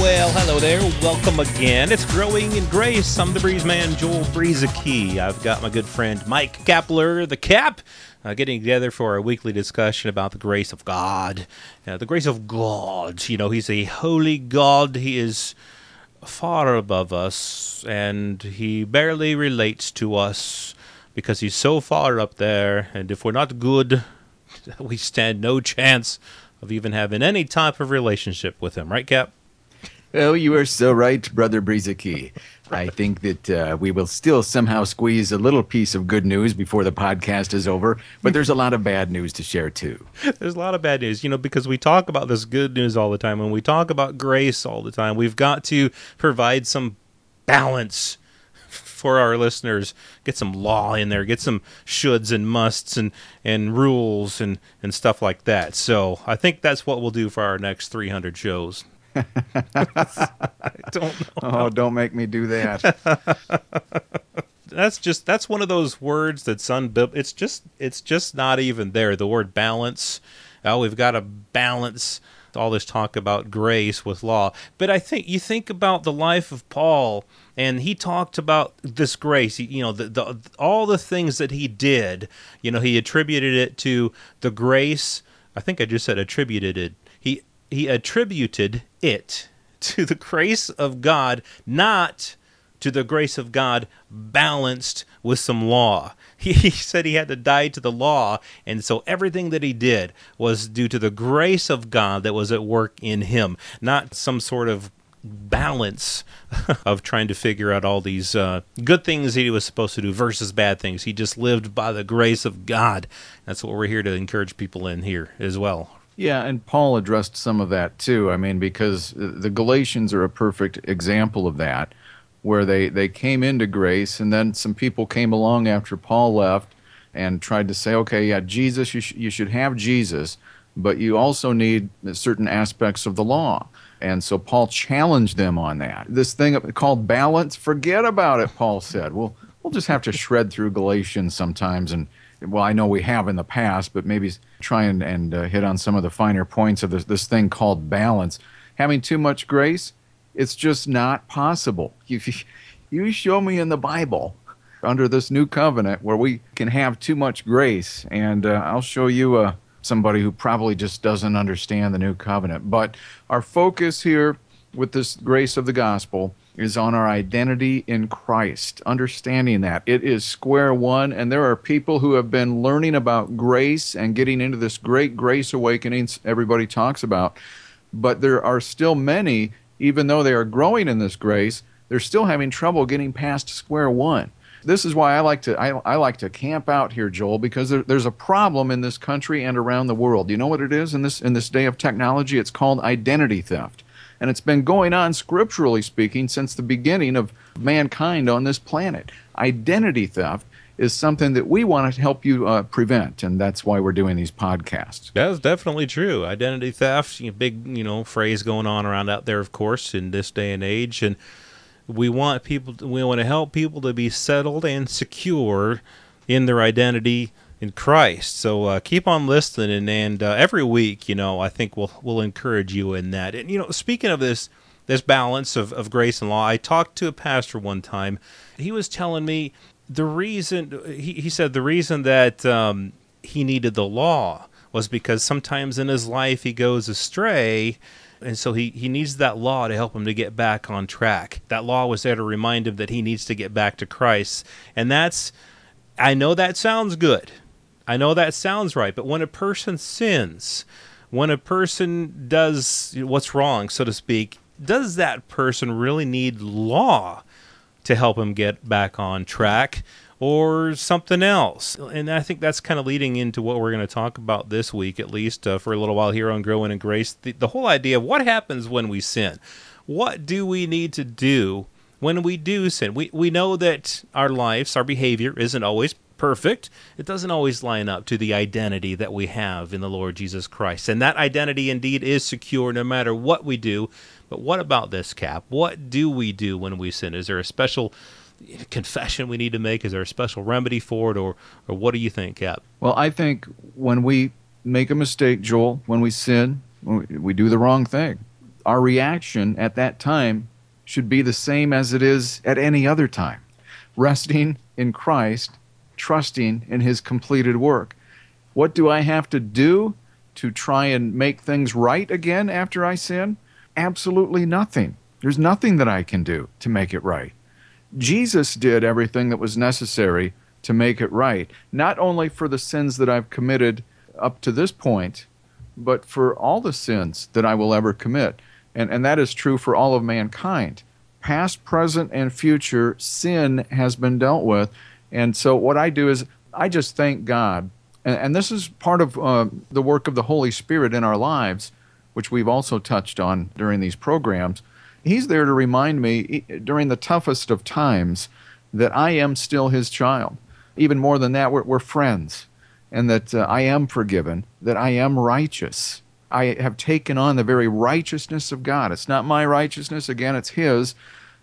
Well, hello there. Welcome again. It's Growing in Grace. I'm the Breeze Man, Joel Brueseke. I've got my good friend Mike Kapler, the Cap, uh, getting together for a weekly discussion about the grace of God. Uh, the grace of God. You know, He's a holy God. He is far above us, and He barely relates to us because He's so far up there. And if we're not good, we stand no chance of even having any type of relationship with Him. Right, Cap? Oh, you are so right, Brother Brueseke. I think that uh, we will still somehow squeeze a little piece of good news before the podcast is over, but there's a lot of bad news to share too. There's a lot of bad news, you know, because we talk about this good news all the time and we talk about grace all the time. We've got to provide some balance for our listeners. Get some law in there, get some shoulds and musts and, and rules and, and stuff like that. So I think that's what we'll do for our next 300 shows. I don't know. Oh, don't make me do that. that's just that's one of those words that's unbib. It's just it's just not even there. The word balance. Oh, we've got to balance all this talk about grace with law. But I think you think about the life of Paul, and he talked about this grace. You know, the, the all the things that he did. You know, he attributed it to the grace. I think I just said attributed it. He attributed it to the grace of God, not to the grace of God balanced with some law. He, said he had to die to the law, and so everything that he did was due to the grace of God that was at work in him, not some sort of balance of trying to figure out all these uh, good things that he was supposed to do versus bad things. He just lived by the grace of God. That's what we're here to encourage people in here as well. Yeah, and Paul addressed some of that too. I mean, because the Galatians are a perfect example of that, where they, they came into grace, and then some people came along after Paul left and tried to say, okay, yeah, Jesus, you, sh- you should have Jesus, but you also need certain aspects of the law. And so Paul challenged them on that. This thing called balance, forget about it, Paul said. Well, we'll just have to shred through Galatians sometimes and well, I know we have in the past, but maybe try and, and uh, hit on some of the finer points of this, this thing called balance. Having too much grace, it's just not possible. You, you show me in the Bible under this new covenant where we can have too much grace, and uh, I'll show you uh, somebody who probably just doesn't understand the new covenant. But our focus here with this grace of the gospel is on our identity in Christ, understanding that it is square one. And there are people who have been learning about grace and getting into this great grace awakening everybody talks about. But there are still many, even though they are growing in this grace, they're still having trouble getting past square one. This is why I like to I, I like to camp out here, Joel, because there, there's a problem in this country and around the world. You know what it is in this in this day of technology? It's called identity theft and it's been going on, scripturally speaking, since the beginning of mankind on this planet. Identity theft is something that we want to help you uh, prevent, and that's why we're doing these podcasts. That's definitely true. Identity theft, you know, big you know phrase going on around out there, of course, in this day and age, and we want people. To, we want to help people to be settled and secure in their identity in Christ. So uh, keep on listening, and, uh, every week, you know, I think we'll we'll encourage you in that. And you know, speaking of this this balance of, of grace and law, I talked to a pastor one time. He was telling me the reason he, he said the reason that um, he needed the law was because sometimes in his life he goes astray and so he, he needs that law to help him to get back on track. That law was there to remind him that he needs to get back to Christ. And that's I know that sounds good. I know that sounds right, but when a person sins, when a person does what's wrong, so to speak, does that person really need law to help him get back on track or something else? And I think that's kind of leading into what we're going to talk about this week, at least uh, for a little while here on Growing in Grace. The, the whole idea of what happens when we sin. What do we need to do when we do sin? We, we know that our lives, our behavior isn't always perfect, it doesn't always line up to the identity that we have in the Lord Jesus Christ. And that identity indeed is secure no matter what we do. But what about this, Cap? What do we do when we sin? Is there a special confession we need to make? Is there a special remedy for it? Or, or what do you think, Cap? Well, I think when we make a mistake, Joel, when we sin, when we do the wrong thing, our reaction at that time should be the same as it is at any other time resting in Christ, trusting in His completed work. What do I have to do to try and make things right again after I sin? Absolutely nothing. There's nothing that I can do to make it right. Jesus did everything that was necessary to make it right, not only for the sins that I've committed up to this point, but for all the sins that I will ever commit. And, and that is true for all of mankind. Past, present, and future, sin has been dealt with. And so, what I do is I just thank God. And, and this is part of uh, the work of the Holy Spirit in our lives, which we've also touched on during these programs. He's there to remind me during the toughest of times that I am still His child. Even more than that, we're, we're friends, and that uh, I am forgiven, that I am righteous I have taken on the very righteousness of God. It's not my righteousness, again, it's His.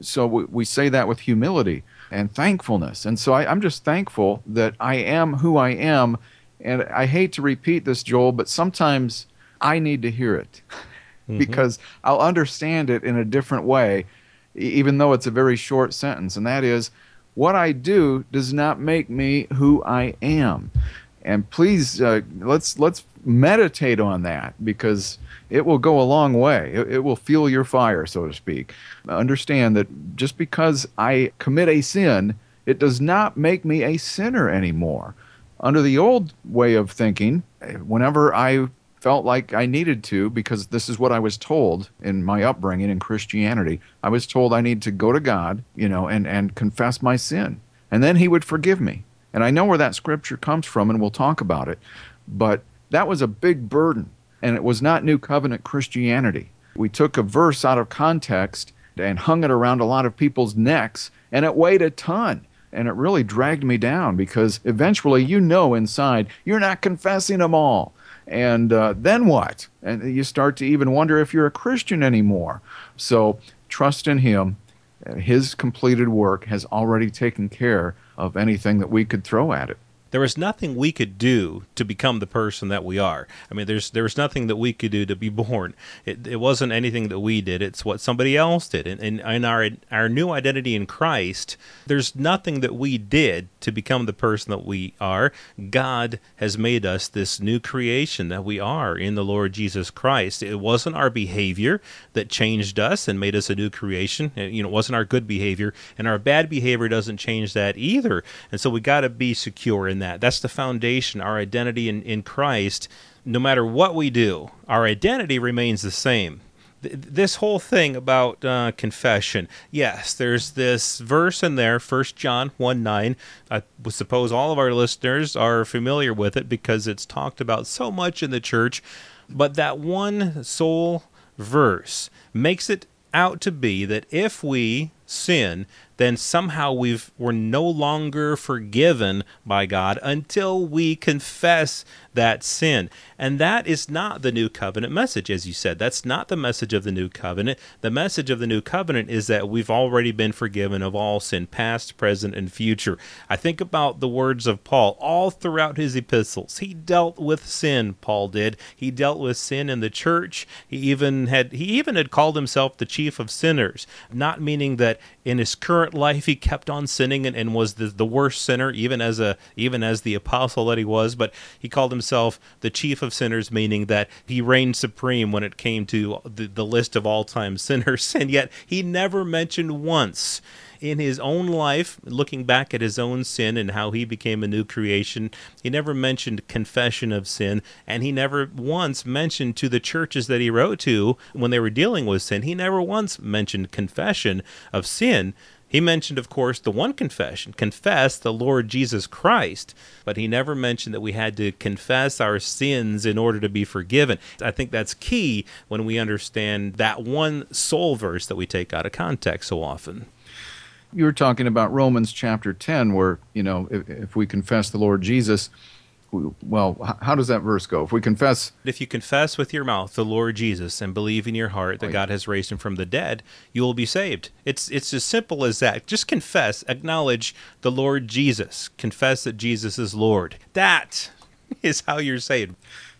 So we, we say that with humility and thankfulness. And so I, I'm just thankful that I am who I am. And I hate to repeat this, Joel, but sometimes I need to hear it mm-hmm. because I'll understand it in a different way, even though it's a very short sentence. And that is, what I do does not make me who I am. And please, uh, let's let's meditate on that because it will go a long way. It, it, will fuel your fire, so to speak. Understand that just because I commit a sin, it does not make me a sinner anymore. Under the old way of thinking, whenever I felt like I needed to, because this is what I was told in my upbringing in Christianity, I was told I need to go to God, you know, and, and confess my sin. And then He would forgive me. And I know where that scripture comes from, and we'll talk about it. But that was a big burden, and it was not New Covenant Christianity. We took a verse out of context and hung it around a lot of people's necks, and it weighed a ton. And it really dragged me down because eventually you know inside you're not confessing them all. And uh, then what? And you start to even wonder if you're a Christian anymore. So trust in Him. His completed work has already taken care of anything that we could throw at it there was nothing we could do to become the person that we are. I mean, there's there was nothing that we could do to be born. It, it wasn't anything that we did. It's what somebody else did. And in our our new identity in Christ, there's nothing that we did to become the person that we are. God has made us this new creation that we are in the Lord Jesus Christ. It wasn't our behavior that changed us and made us a new creation. You know, it wasn't our good behavior, and our bad behavior doesn't change that either. And so we got to be secure in. That's the foundation, our identity in, in Christ. No matter what we do, our identity remains the same. this whole thing about uh, confession, yes, there's this verse in there, First John 1 9. I suppose all of our listeners are familiar with it because it's talked about so much in the church. But that one sole verse makes it out to be that if we sin, then somehow we've we're no longer forgiven by God until we confess that sin. And that is not the new covenant message, as you said. That's not the message of the new covenant. The message of the new covenant is that we've already been forgiven of all sin, past, present, and future. I think about the words of Paul all throughout his epistles. He dealt with sin, Paul did. He dealt with sin in the church. He even had he even had called himself the chief of sinners, not meaning that in his current life he kept on sinning and, and was the, the worst sinner, even as a even as the apostle that he was, but he called himself the chief of sinners, meaning that he reigned supreme when it came to the, the list of all time sinners, and yet he never mentioned once in his own life, looking back at his own sin and how he became a new creation, he never mentioned confession of sin, and he never once mentioned to the churches that he wrote to when they were dealing with sin, he never once mentioned confession of sin. He mentioned, of course, the one confession confess the Lord Jesus Christ, but he never mentioned that we had to confess our sins in order to be forgiven. I think that's key when we understand that one sole verse that we take out of context so often. You were talking about Romans chapter 10, where, you know, if, if we confess the Lord Jesus, we, well, how does that verse go? If we confess. If you confess with your mouth the Lord Jesus and believe in your heart that God has raised him from the dead, you will be saved. It's, it's as simple as that. Just confess, acknowledge the Lord Jesus, confess that Jesus is Lord. That is how you're saved.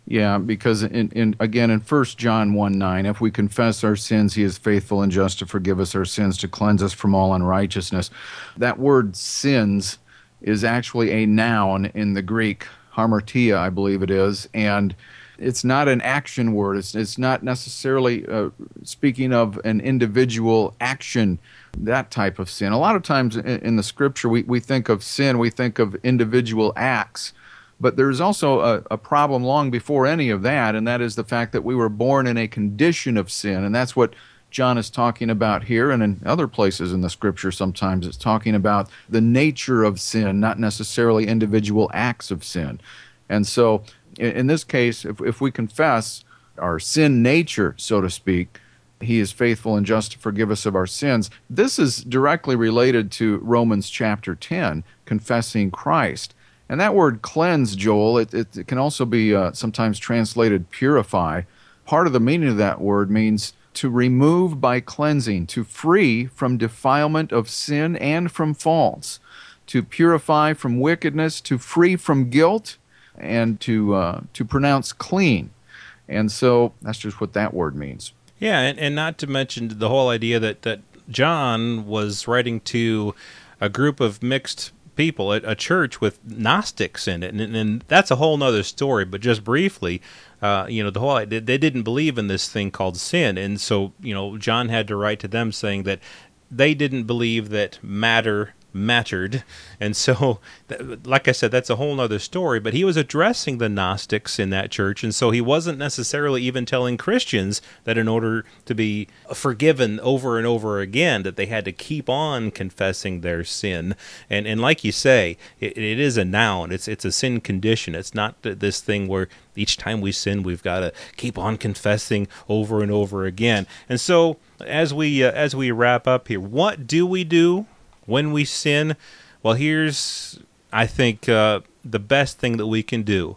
Yeah, because in, in again in First John 1 9, if we confess our sins, he is faithful and just to forgive us our sins, to cleanse us from all unrighteousness. That word sins is actually a noun in the Greek, harmartia, I believe it is, and it's not an action word. It's, it's not necessarily uh, speaking of an individual action, that type of sin. A lot of times in, in the scripture, we, we think of sin, we think of individual acts but there's also a, a, problem long before any of that, and that is the fact that we were born in a condition of sin. And that's what John is talking about here, and in other places in the scripture, sometimes it's talking about the nature of sin, not necessarily individual acts of sin. And so, in, in this case, if, if we confess our sin nature, so to speak, he is faithful and just to forgive us of our sins. This is directly related to Romans chapter 10, confessing Christ. And that word cleanse, Joel, it, it, it can also be uh, sometimes translated purify. Part of the meaning of that word means to remove by cleansing, to free from defilement of sin and from faults, to purify from wickedness, to free from guilt, and to uh, to pronounce clean. And so that's just what that word means. Yeah, and, and not to mention the whole idea that, that John was writing to a group of mixed people at a church with Gnostics in it, and, and that's a whole nother story. But just briefly, uh, you know, the whole they didn't believe in this thing called sin, and so you know, John had to write to them saying that they didn't believe that matter mattered. And so, like I said, that's a whole other story. But he was addressing the Gnostics in that church. And so he wasn't necessarily even telling Christians that in order to be forgiven over and over again, that they had to keep on confessing their sin. And, and like you say, it, it is a noun, it's, it's a sin condition. It's not this thing where each time we sin, we've got to keep on confessing over and over again. And so, as we uh, as we wrap up here, what do we do when we sin, well, here's, I think, uh, the best thing that we can do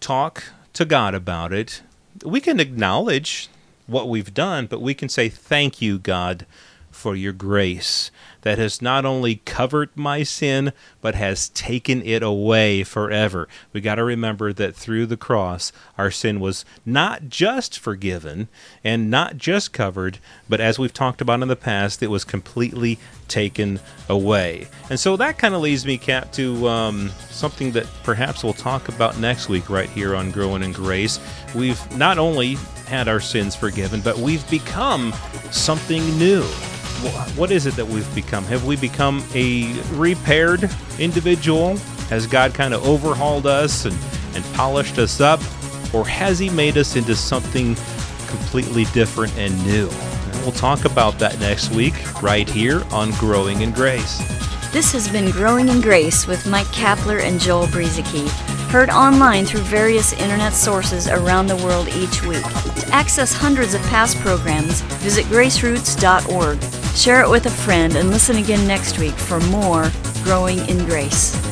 talk to God about it. We can acknowledge what we've done, but we can say, Thank you, God, for your grace that has not only covered my sin, but has taken it away forever. We got to remember that through the cross, our sin was not just forgiven and not just covered, but as we've talked about in the past, it was completely taken away. And so that kind of leads me, Cap, to um, something that perhaps we'll talk about next week right here on Growing in Grace. We've not only had our sins forgiven, but we've become something new what is it that we've become? Have we become a repaired individual? Has God kind of overhauled us and, and polished us up? Or has He made us into something completely different and new? We'll talk about that next week, right here on Growing in Grace. This has been Growing in Grace with Mike Kapler and Joel Brueseke, heard online through various internet sources around the world each week. To access hundreds of past programs, visit graceroots.org. Share it with a friend and listen again next week for more Growing in Grace.